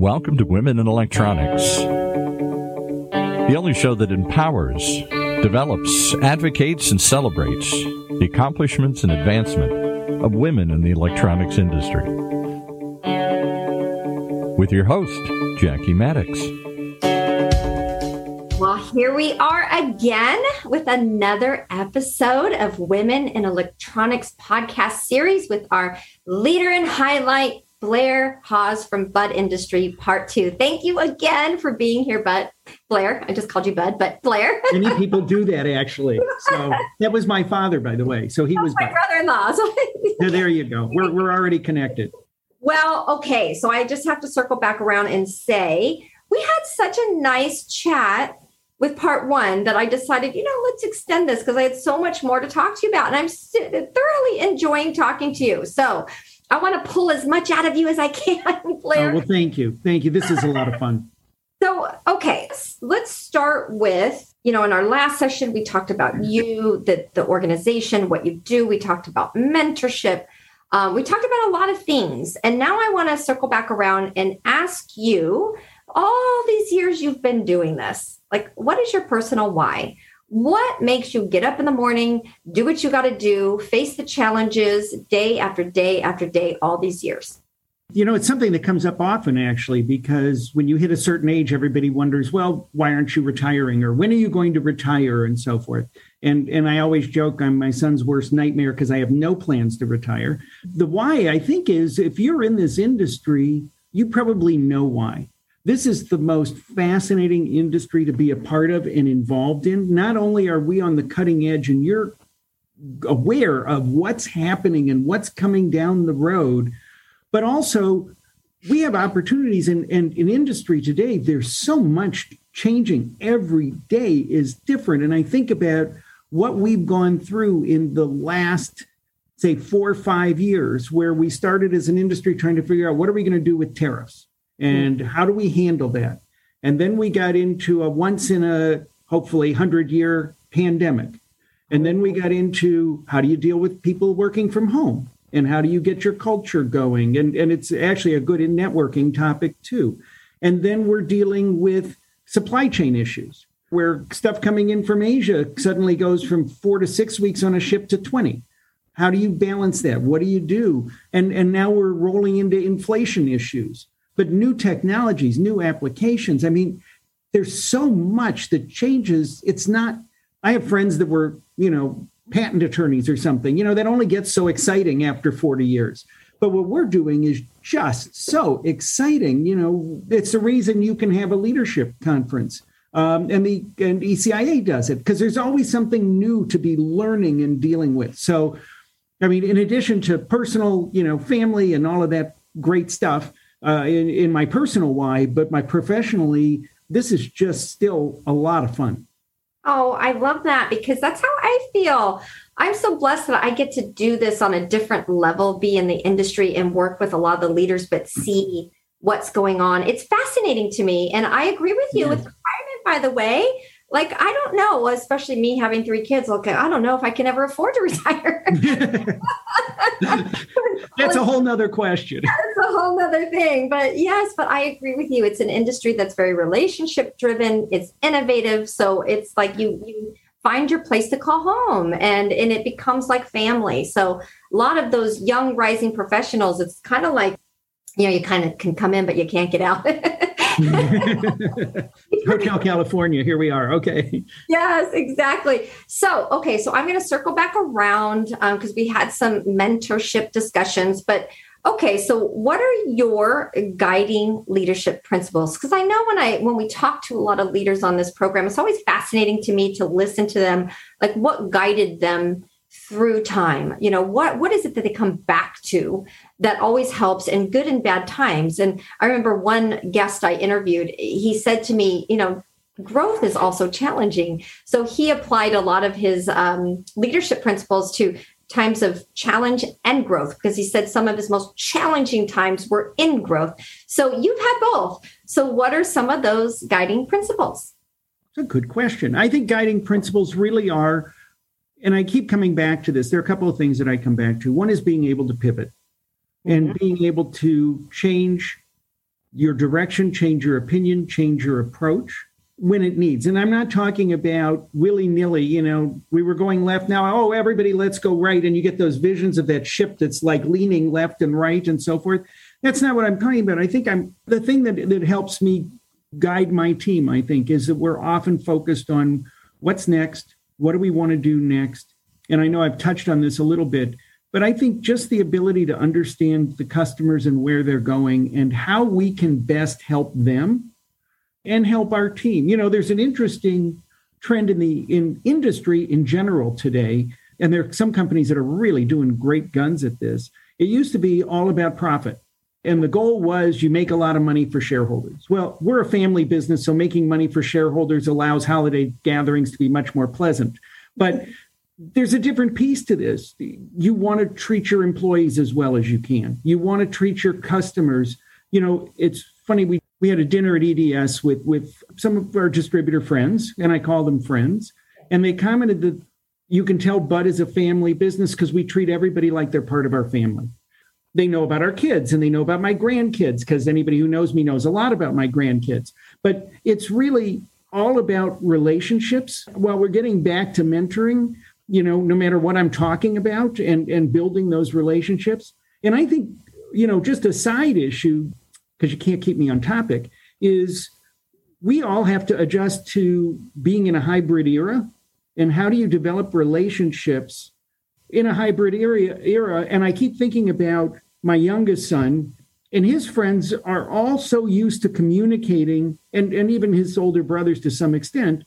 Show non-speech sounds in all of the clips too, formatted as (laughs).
Welcome to Women in Electronics, the only show that empowers, develops, advocates, and celebrates the accomplishments and advancement of women in the electronics industry. With your host, Jackie Mattox. Here we are again with another episode of Women in Electronics podcast series with our leader and highlight, Blair Haas from Bud Industry Part Two. Thank you again for being here, Bud. Blair, I just called you Bud, but Blair. (laughs) Many people do that (laughs) actually. So that was my father, by the way. So he was my brother-in-law. So (laughs) there you go. We're we're already connected. Well, okay. So I just have to circle back around and say we had such a nice chat with part one that I decided, you know, let's extend this because I had so much more to talk to you about. And I'm thoroughly enjoying talking to you. So I want to pull as much out of you as I can, (laughs) Blair. Oh, well, thank you. Thank you. This is a lot of fun. So, okay, let's start with, you know, in our last session, we talked about you, the, the organization, what you do. We talked about mentorship. Um, we talked about a lot of things. And now I want to circle back around and ask you all these years you've been doing this like, what is your personal why? What makes you get up in the morning, do what you got to do, face the challenges day after day after day, all these years? You know, it's something that comes up often actually, because when you hit a certain age, everybody wonders, well, why aren't you retiring? Or when are you going to retire? And so forth. And and I always joke I'm my son's worst nightmare because I have no plans to retire. The why I think is if you're in this industry, you probably know why. This is the most fascinating industry to be a part of and involved in. Not only are we on the cutting edge and you're aware of what's happening and what's coming down the road, but also we have opportunities in, in, in industry today. There's so much changing. Every day is different. And I think about what we've gone through in the last say four or five years where we started as an industry trying to figure out what are we going to do with tariffs and hmm. how do we handle that? And then we got into a once in a hopefully 100 year pandemic. And then we got into how do you deal with people working from home? And how do you get your culture going? And, and it's actually a good in networking topic too. And then we're dealing with supply chain issues where stuff coming in from Asia suddenly goes from four to six weeks on a ship to 20. How do you balance that? What do you do? And, and now we're rolling into inflation issues but new technologies, new applications. I mean, there's so much that changes. It's not, I have friends that were, you know, patent attorneys or something, you know, that only gets so exciting after 40 years. But what we're doing is just so exciting. You know, it's the reason you can have a leadership conference. Um, and the and ECIA does it because there's always something new to be learning and dealing with. So, I mean, in addition to personal, you know, family and all of that great stuff, uh, in, in my personal why, but my professionally, this is just still a lot of fun. Oh, I love that because that's how I feel. I'm so blessed that I get to do this on a different level, be in the industry and work with a lot of the leaders, but see what's going on. It's fascinating to me. And I agree with you yes. with retirement, by the way like I don't know, especially me having three kids. Okay, I don't know if I can ever afford to (laughs) retire. (laughs) that's a whole nother question. (laughs) That's a whole nother thing. But yes, but I agree with you. It's an industry that's very relationship driven. It's innovative, so it's like you you find your place to call home, and and it becomes like family. So a lot of those young rising professionals, it's kind of like you know you kind of can come in, but you can't get out. (laughs) Hotel California, here we are. Okay. Yes, exactly. So, okay, so I'm going to circle back around because um, we had some mentorship discussions, but okay, so what are your guiding leadership principles? Because I know when I when we talk to a lot of leaders on this program, it's always fascinating to me to listen to them, like what guided them through time. You know what what is it that they come back to that always helps in good and bad times? And i remember one guest i interviewed he said to me you know growth is also challenging. So he applied a lot of his um, leadership principles to times of challenge and growth because he said some of his most challenging times were in growth. So you've had both. So what are some of those guiding principles? It's a good question. I think guiding principles really are and I keep coming back to this. There are a couple of things that I come back to. One is being able to pivot. and mm-hmm. being able to change your direction, change your opinion, change your approach when it needs. And I'm not talking about willy nilly, you know, we were going left now, oh, everybody, let's go right. And you get those visions of that ship that's like leaning left and right and so forth. That's not what I'm talking about. I think I'm the thing that, that helps me guide my team, I think, is that we're often focused on what's next, what do we want to do next. And I know I've touched on this a little bit, but I think just the ability to understand the customers and where they're going and how we can best help them and help our team. You know, there's an interesting trend in the in industry in general today, and there are some companies that are really doing great guns at this. It used to be all about profit. And the goal was you make a lot of money for shareholders. Well, we're a family business, so making money for shareholders allows holiday gatherings to be much more pleasant. But there's a different piece to this. You want to treat your employees as well as you can. You want to treat your customers. You know, it's funny we we had a dinner at EDS with with some of our distributor friends, and I call them friends, and they commented that you can tell Bud is a family business because we treat everybody like they're part of our family. They know about our kids and they know about my grandkids because anybody who knows me knows a lot about my grandkids. But it's really all about relationships. While we're getting back to mentoring, you know, no matter what I'm talking about and and building those relationships. And I think, you know, just a side issue because you can't keep me on topic, is we all have to adjust to being in a hybrid era. And how do you develop relationships in a hybrid era, era? And I keep thinking about my youngest son, and his friends are all so used to communicating, and, and even his older brothers to some extent,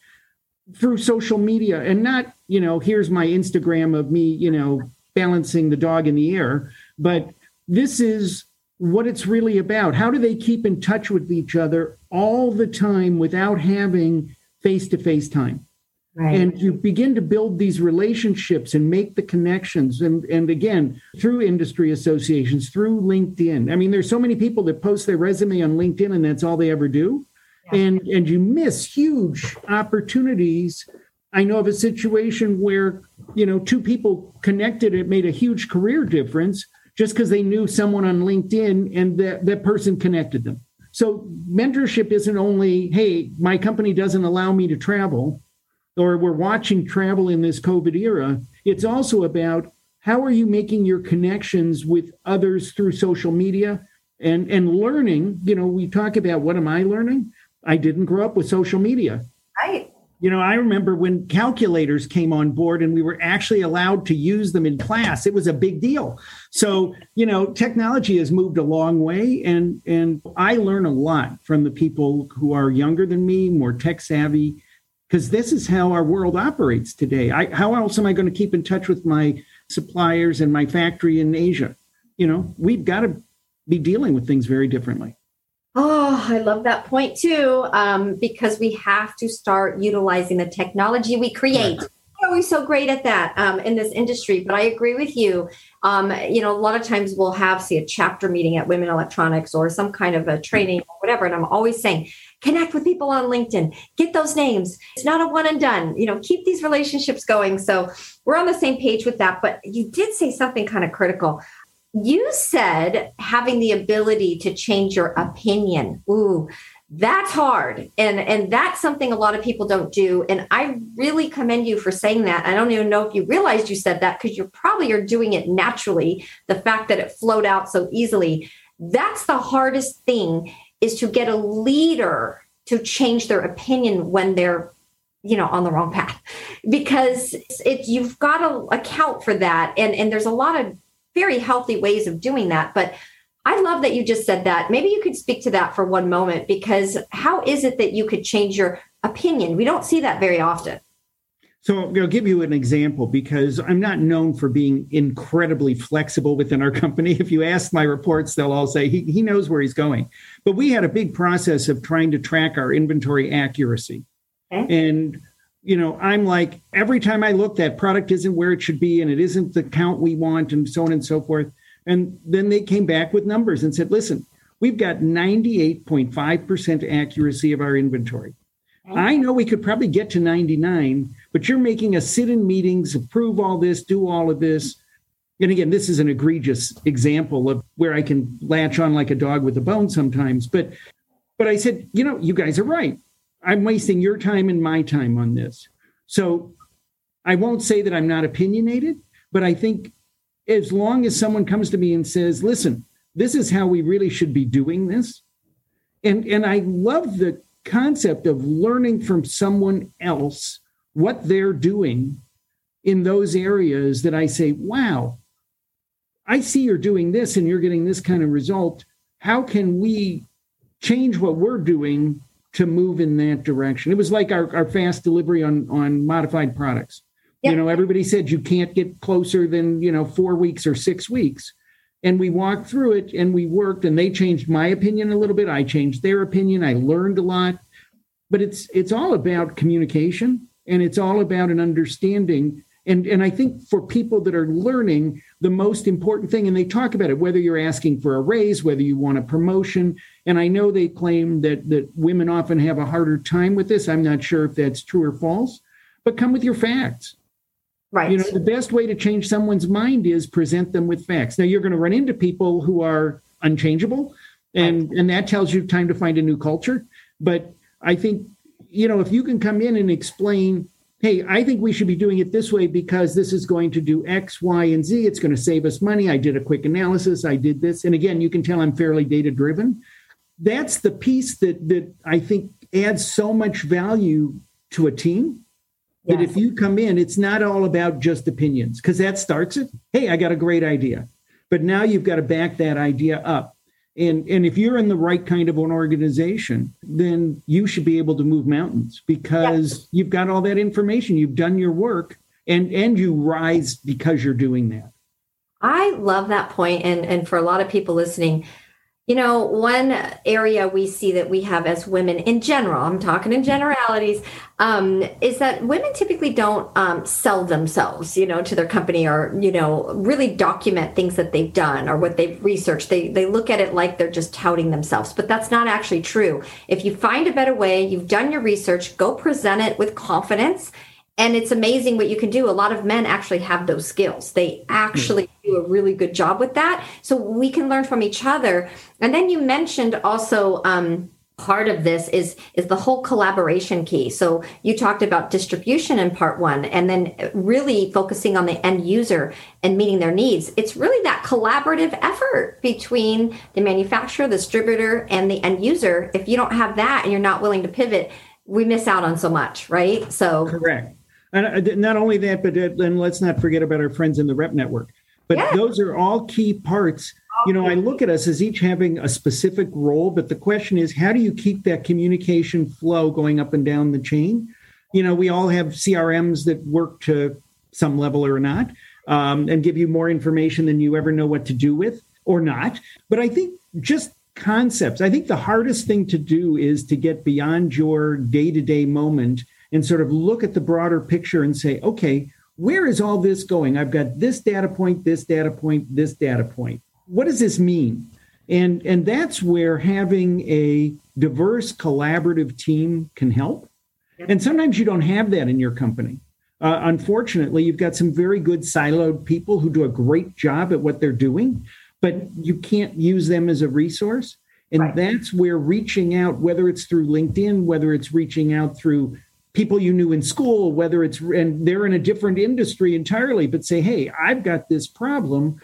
through social media and not, you know, here's my Instagram of me, you know, balancing the dog in the air, but this is what it's really about. How do they keep in touch with each other all the time without having face to face time? Right. And you begin to build these relationships and make the connections. And, and again, through industry associations, through LinkedIn. I mean, there's so many people that post their resume on LinkedIn and that's all they ever do. Yeah. And, and you miss huge opportunities. I know of a situation where, you know, two people connected, it made a huge career difference just because they knew someone on LinkedIn and that, that person connected them. So mentorship isn't only, hey, my company doesn't allow me to travel, or we're watching travel in this COVID era. It's also about how are you making your connections with others through social media and and learning. You know, we talk about what am I learning? I didn't grow up with social media. Right. You know, I remember when calculators came on board and we were actually allowed to use them in class. It was a big deal. So, you know, technology has moved a long way and and I learn a lot from the people who are younger than me, more tech savvy because this is how our world operates today. I, how else am I going to keep in touch with my suppliers and my factory in Asia? You know, we've got to be dealing with things very differently. Oh, I love that point too, um, because we have to start utilizing the technology we create. We're always so great at that um, in this industry, but I agree with you. Um, you know, a lot of times we'll have, say, a chapter meeting at Women Electronics or some kind of a training or whatever, and I'm always saying, connect with people on LinkedIn, get those names. It's not a one and done. You know, keep these relationships going. So we're on the same page with that. But you did say something kind of critical you said having the ability to change your opinion. Ooh, that's hard. And and that's something a lot of people don't do. And I really commend you for saying that. I don't even know if you realized you said that because you probably are doing it naturally. The fact that it flowed out so easily. That's the hardest thing is to get a leader to change their opinion when they're you know on the wrong path because it you've got to account for that and and there's a lot of very healthy ways of doing that. But I love that you just said that. Maybe you could speak to that for one moment because how is it that you could change your opinion? We don't see that very often. So I'll give you an example because I'm not known for being incredibly flexible within our company. If you ask my reports, they'll all say he, he knows where he's going. But we had a big process of trying to track our inventory accuracy. Okay. And you know, I'm like, every time I look, that product isn't where it should be and it isn't the count we want and so on and so forth. And then they came back with numbers and said, listen, we've got 98.5% accuracy of our inventory. I know we could probably get to 99, but you're making us sit in meetings, approve all this, do all of this. and again, this is an egregious example of where I can latch on like a dog with a bone sometimes. But but I said, you know, you guys are right. I'm wasting your time and my time on this. So I won't say that I'm not opinionated, but I think as long as someone comes to me and says, listen, this is how we really should be doing this. And and I love the concept of learning from someone else what they're doing in those areas that I say, wow, I see you're doing this and you're getting this kind of result. How can we change what we're doing to move in that direction? It was like our, our fast delivery on, on modified products. Yep. You know, everybody said you can't get closer than, you know, four weeks or six weeks. And we walked through it and we worked and they changed my opinion a little bit. I changed their opinion. I learned a lot. But it's it's all about communication and it's all about an understanding and and i think for people that are learning the most important thing and they talk about it whether you're asking for a raise whether you want a promotion and i know they claim that that women often have a harder time with this i'm not sure if that's true or false but come with your facts right you know the best way to change someone's mind is present them with facts now you're going to run into people who are unchangeable and right. and that tells you time to find a new culture but i think you know if you can come in and explain hey, I think we should be doing it this way because this is going to do X, Y, and Z. It's going to save us money. I did a quick analysis. I did this. And again, you can tell I'm fairly data driven. That's the piece that that I think adds so much value to a team. Yes. That if you come in, it's not all about just opinions, because that starts it. Hey, I got a great idea. But now you've got to back that idea up and and if you're in the right kind of an organization then you should be able to move mountains because you've got all that information you've done your work and and you rise because you're doing that i love that point and and for a lot of people listening you know, one area we see that we have as women in general, I'm talking in generalities, um, is that women typically don't um, sell themselves, you know, to their company or, you know, really document things that they've done or what they've researched. They, they look at it like they're just touting themselves, but that's not actually true. If you find a better way, you've done your research, go present it with confidence and it's amazing what you can do. A lot of men actually have those skills. They actually a really good job with that. So we can learn from each other. And then you mentioned also um, part of this is is the whole collaboration key. So you talked about distribution in part one, and then really focusing on the end user and meeting their needs. It's really that collaborative effort between the manufacturer, the distributor, and the end user. If you don't have that and you're not willing to pivot, we miss out on so much, right? So correct. And uh, not only that, but then let's not forget about our friends in the rep network. But yeah. those are all key parts. You know, I look at us as each having a specific role, but the question is, how do you keep that communication flow going up and down the chain? You know, we all have CRMs that work to some level or not, um, and give you more information than you ever know what to do with or not. But I think just concepts. I think the hardest thing to do is to get beyond your day to day moment and sort of look at the broader picture and say, okay, where is all this going? I've got this data point, this data point, this data point. What does this mean? And, and that's where having a diverse collaborative team can help. And sometimes you don't have that in your company. Uh, unfortunately, you've got some very good siloed people who do a great job at what they're doing, but you can't use them as a resource. And right. that's where reaching out, whether it's through LinkedIn, whether it's reaching out through people you knew in school, whether it's and they're in a different industry entirely, but say, hey, I've got this problem.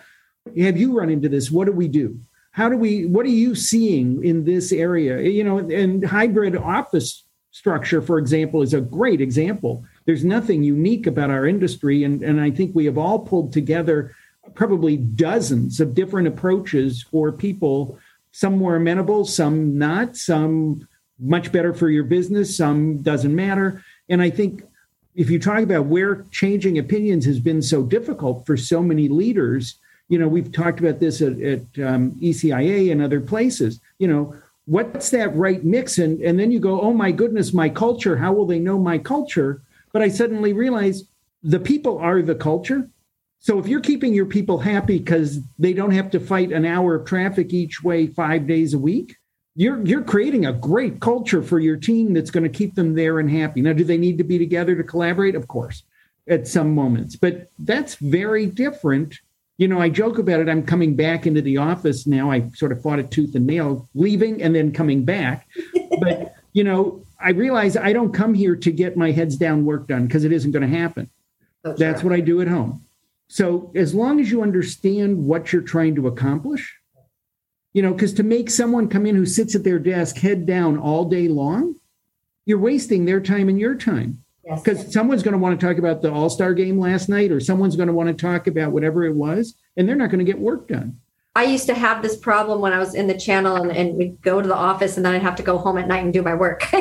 Have you run into this? What do we do? How do we, what are you seeing in this area? You know, and hybrid office structure, for example, is a great example. There's nothing unique about our industry. And, and I think we have all pulled together probably dozens of different approaches for people, some more amenable, some not, some much better for your business, some doesn't matter. And I think if you talk about where changing opinions has been so difficult for so many leaders, you know, we've talked about this at, at um, ECIA and other places, you know, what's that right mix? And, and then you go, oh my goodness, my culture, how will they know my culture? But I suddenly realize the people are the culture. So if you're keeping your people happy because they don't have to fight an hour of traffic each way five days a week, you're you're creating a great culture for your team that's going to keep them there and happy. Now, do they need to be together to collaborate? Of course, at some moments, but that's very different you know, I joke about it. I'm coming back into the office now. I sort of fought it tooth and nail, leaving and then coming back. (laughs) but, you know, I realize I don't come here to get my heads down work done because it isn't going to happen. Oh, That's what I do at home. So as long as you understand what you're trying to accomplish, you know, because to make someone come in who sits at their desk head down all day long, you're wasting their time and your time. Because yes. someone's going to want to talk about the All Star game last night, or someone's going to want to talk about whatever it was, and they're not going to get work done. I used to have this problem when I was in the channel and, and we'd go to the office and then I'd have to go home at night and do my work. (laughs)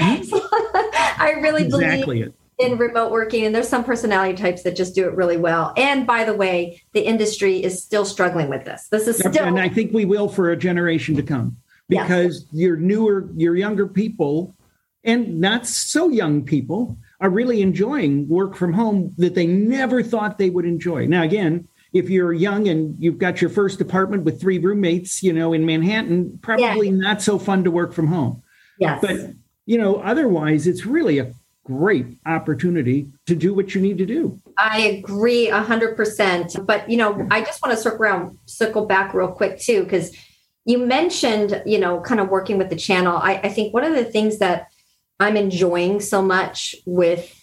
Mm-hmm. so (laughs) I really exactly believe it. In remote working and there's some personality types that just do it really well. And by the way, the industry is still struggling with this. This is still And I think we will for a generation to come because your newer your younger people and not so young people are really enjoying work from home that they never thought they would enjoy. Now again, if you're young and you've got your first apartment with three roommates, you know, in Manhattan, probably yeah. not so fun to work from home. Yes. But, you know, otherwise, it's really a great opportunity to do what you need to do. I agree 100%. But, you know, I just want to circle around, circle back real quick, too, because you mentioned, you know, kind of working with the channel. I, I think one of the things that I'm enjoying so much with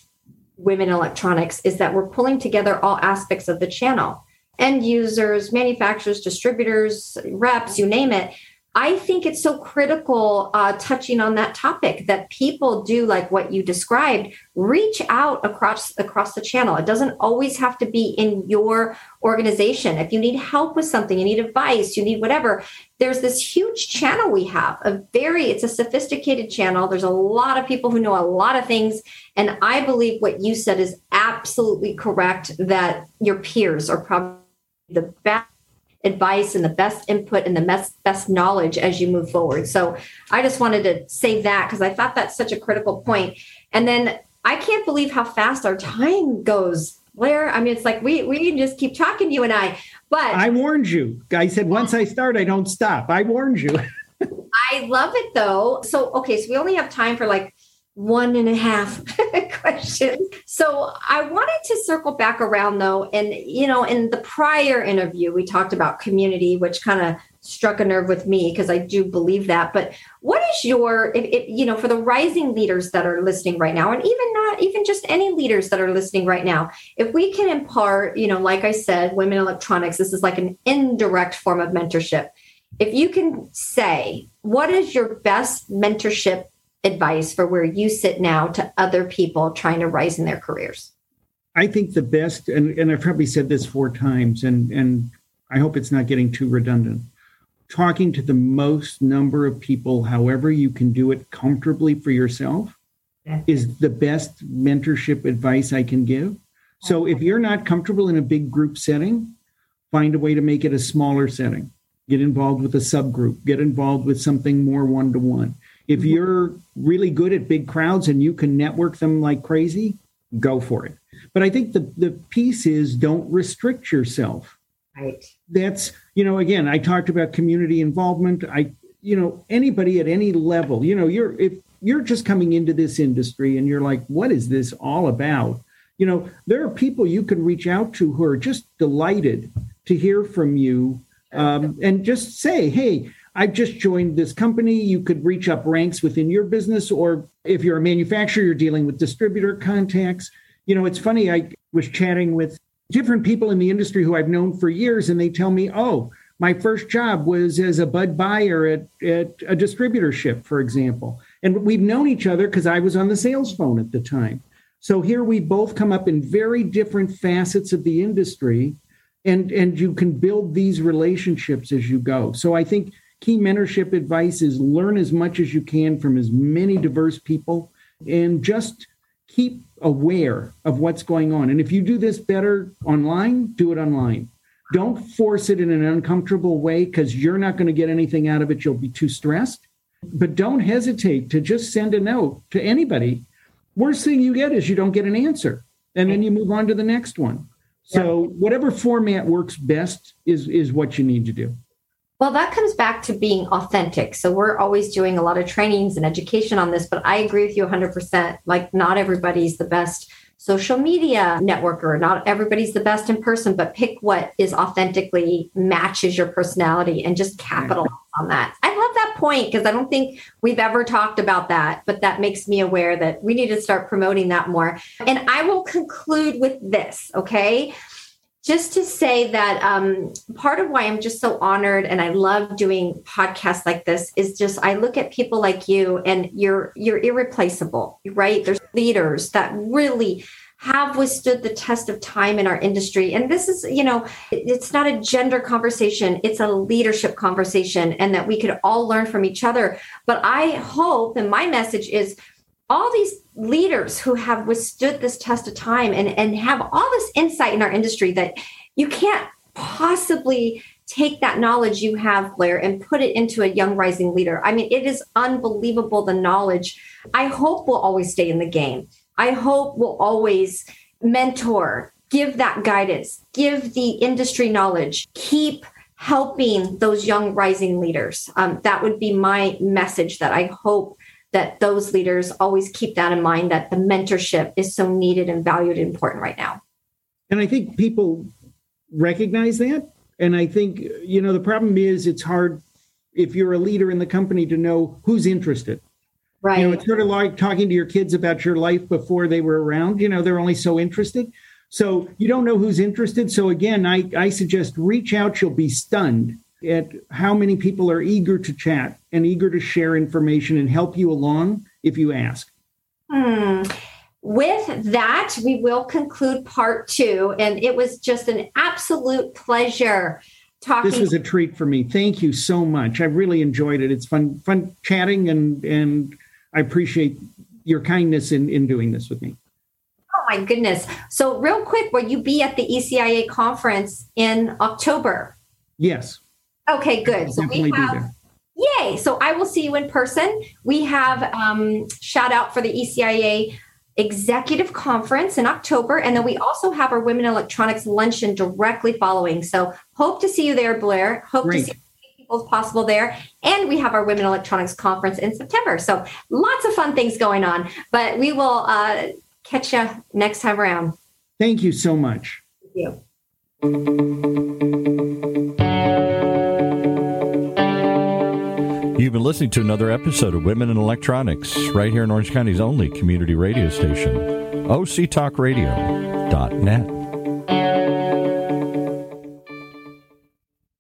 women electronics is that we're pulling together all aspects of the channel end users, manufacturers, distributors, reps, you name it. I think it's so critical uh, touching on that topic that people do like what you described. Reach out across across the channel. It doesn't always have to be in your organization. If you need help with something, you need advice, you need whatever. There's this huge channel we have. A very it's a sophisticated channel. There's a lot of people who know a lot of things, and I believe what you said is absolutely correct. That your peers are probably the best advice and the best input and the best best knowledge as you move forward. So I just wanted to say that because I thought that's such a critical point. And then I can't believe how fast our time goes. Blair, I mean, it's like we we can just keep talking, you and I. But I warned you. I said once I start, I don't stop. I warned you. (laughs) I love it though. So okay, so we only have time for like one and a half (laughs) questions. So I wanted to circle back around though. And, you know, in the prior interview, we talked about community, which kind of struck a nerve with me because I do believe that. But what is your, if, if, you know, for the rising leaders that are listening right now, and even not even just any leaders that are listening right now, if we can impart, you know, like I said, women electronics, this is like an indirect form of mentorship. If you can say, what is your best mentorship advice for where you sit now to other people trying to rise in their careers? I think the best, and, and I've probably said this four times, and, and I hope it's not getting too redundant. Talking to the most number of people, however you can do it comfortably for yourself, is the best mentorship advice I can give. So if you're not comfortable in a big group setting, find a way to make it a smaller setting. Get involved with a subgroup, get involved with something more one to one. If you're really good at big crowds and you can network them like crazy, go for it. But I think the the piece is don't restrict yourself. Right. That's, you know, again, I talked about community involvement. I, you know, anybody at any level, you know, you're if you're just coming into this industry and you're like, what is this all about? You know, there are people you can reach out to who are just delighted to hear from you um, and just say, hey, I've just joined this company. You could reach up ranks within your business, or if you're a manufacturer, you're dealing with distributor contacts. You know, it's funny. I was chatting with different people in the industry who I've known for years, and they tell me, oh, my first job was as a bud buyer at, at a distributorship, for example. And we've known each other because I was on the sales phone at the time. So here we both come up in very different facets of the industry, and, and you can build these relationships as you go. So I think key mentorship advice is learn as much as you can from as many diverse people and just keep aware of what's going on. And if you do this better online, do it online. Don't force it in an uncomfortable way because you're not going to get anything out of it. You'll be too stressed. But don't hesitate to just send a note to anybody. Worst thing you get is you don't get an answer. And then you move on to the next one. So whatever format works best is is what you need to do. Well, that comes back to being authentic. So we're always doing a lot of trainings and education on this, but I agree with you 100%. Like, not everybody's the best social media networker. Not everybody's the best in person, but pick what is authentically matches your personality and just capitalize on that. I love that point because I don't think we've ever talked about that, but that makes me aware that we need to start promoting that more. And I will conclude with this, okay? Just to say that um, part of why I'm just so honored and I love doing podcasts like this is just I look at people like you and you're you're irreplaceable, right? There's leaders that really have withstood the test of time in our industry. And this is, you know, it's not a gender conversation, it's a leadership conversation, and that we could all learn from each other. But I hope, and my message is all these leaders who have withstood this test of time and, and have all this insight in our industry that you can't possibly take that knowledge you have, Blair, and put it into a young rising leader. I mean, it is unbelievable the knowledge. I hope we'll always stay in the game. I hope we'll always mentor, give that guidance, give the industry knowledge, keep helping those young rising leaders. Um, that would be my message that I hope that those leaders always keep that in mind that the mentorship is so needed and valued and important right now. And I think people recognize that. And I think, you know, the problem is it's hard if you're a leader in the company to know who's interested. Right. You know, it's sort of like talking to your kids about your life before they were around. You know, they're only so interested. So you don't know who's interested. So again, I, I suggest reach out. You'll be stunned at how many people are eager to chat and eager to share information and help you along if you ask. Hmm. With that, we will conclude part two. And it was just an absolute pleasure talking. This was a treat for me. Thank you so much. I really enjoyed it. It's fun, fun chatting, and and I appreciate your kindness in in doing this with me. Oh my goodness! So, real quick, will you be at the ECIA conference in October? Yes. Okay, good. So we have, yay. So I will see you in person. We have um, shout out for the ECIA executive conference in October. And then we also have our Women Electronics luncheon directly following. So hope to see you there, Blair. Hope Great. to see people as possible there. And we have our Women Electronics conference in September. So lots of fun things going on. But we will uh, catch you next time around. Thank you so much. Thank you. You've been listening to another episode of Women in Electronics, right here in Orange County's only community radio station, octalkradio.net.